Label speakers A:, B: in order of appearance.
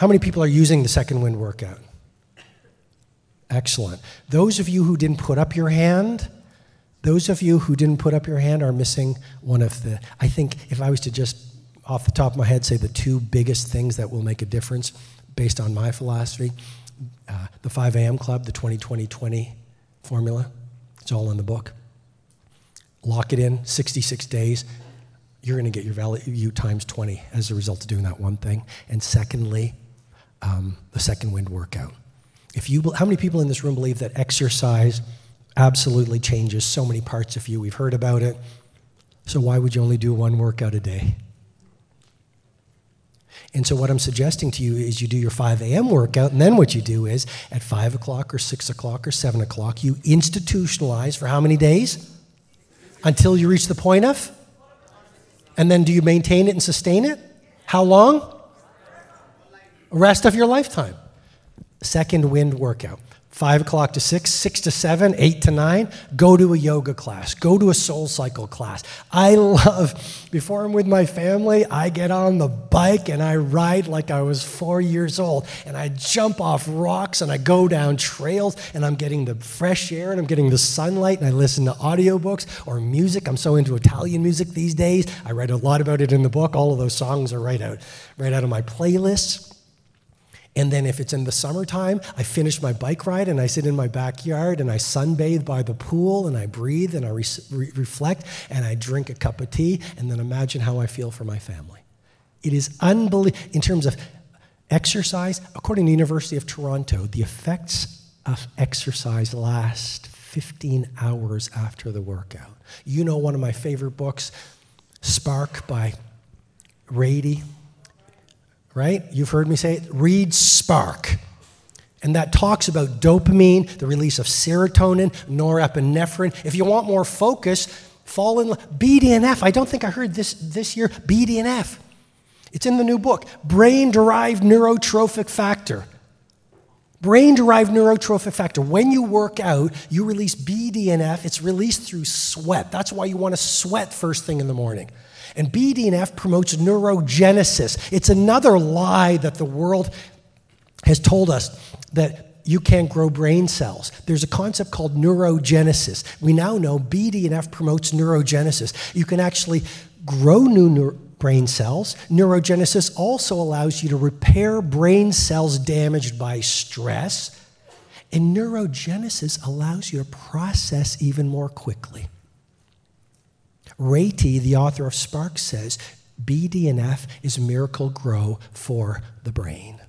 A: How many people are using the second wind workout? Excellent. Those of you who didn't put up your hand, those of you who didn't put up your hand are missing one of the, I think if I was to just off the top of my head say the two biggest things that will make a difference based on my philosophy uh, the 5 a.m. club, the 20 20 20 formula. It's all in the book. Lock it in 66 days. You're going to get your value times 20 as a result of doing that one thing. And secondly, um, the second wind workout. If you, how many people in this room believe that exercise absolutely changes so many parts of you? We've heard about it. So why would you only do one workout a day? And so, what I'm suggesting to you is you do your 5 a.m. workout, and then what you do is at 5 o'clock or 6 o'clock or 7 o'clock, you institutionalize for how many days? Until you reach the point of? And then do you maintain it and sustain it? How long? Rest of your lifetime. Second wind workout. 5 o'clock to 6, 6 to 7, 8 to 9, go to a yoga class, go to a soul cycle class. I love, before I'm with my family, I get on the bike and I ride like I was four years old. And I jump off rocks and I go down trails and I'm getting the fresh air and I'm getting the sunlight and I listen to audiobooks or music. I'm so into Italian music these days. I write a lot about it in the book. All of those songs are right out, right out of my playlists. And then if it's in the summertime, I finish my bike ride and I sit in my backyard and I sunbathe by the pool and I breathe and I re- re- reflect and I drink a cup of tea and then imagine how I feel for my family. It is unbelievable. In terms of exercise, according to the University of Toronto, the effects of exercise last 15 hours after the workout. You know one of my favorite books, Spark by Ratey right? You've heard me say it. Read Spark. And that talks about dopamine, the release of serotonin, norepinephrine. If you want more focus, fall in BDNF. I don't think I heard this this year. BDNF. It's in the new book. Brain derived neurotrophic factor. Brain derived neurotrophic factor. When you work out, you release BDNF. It's released through sweat. That's why you want to sweat first thing in the morning. And BDNF promotes neurogenesis. It's another lie that the world has told us that you can't grow brain cells. There's a concept called neurogenesis. We now know BDNF promotes neurogenesis. You can actually grow new brain cells. Neurogenesis also allows you to repair brain cells damaged by stress. And neurogenesis allows you to process even more quickly. Ratey, the author of Spark, says BDNF is Miracle-Gro for the brain.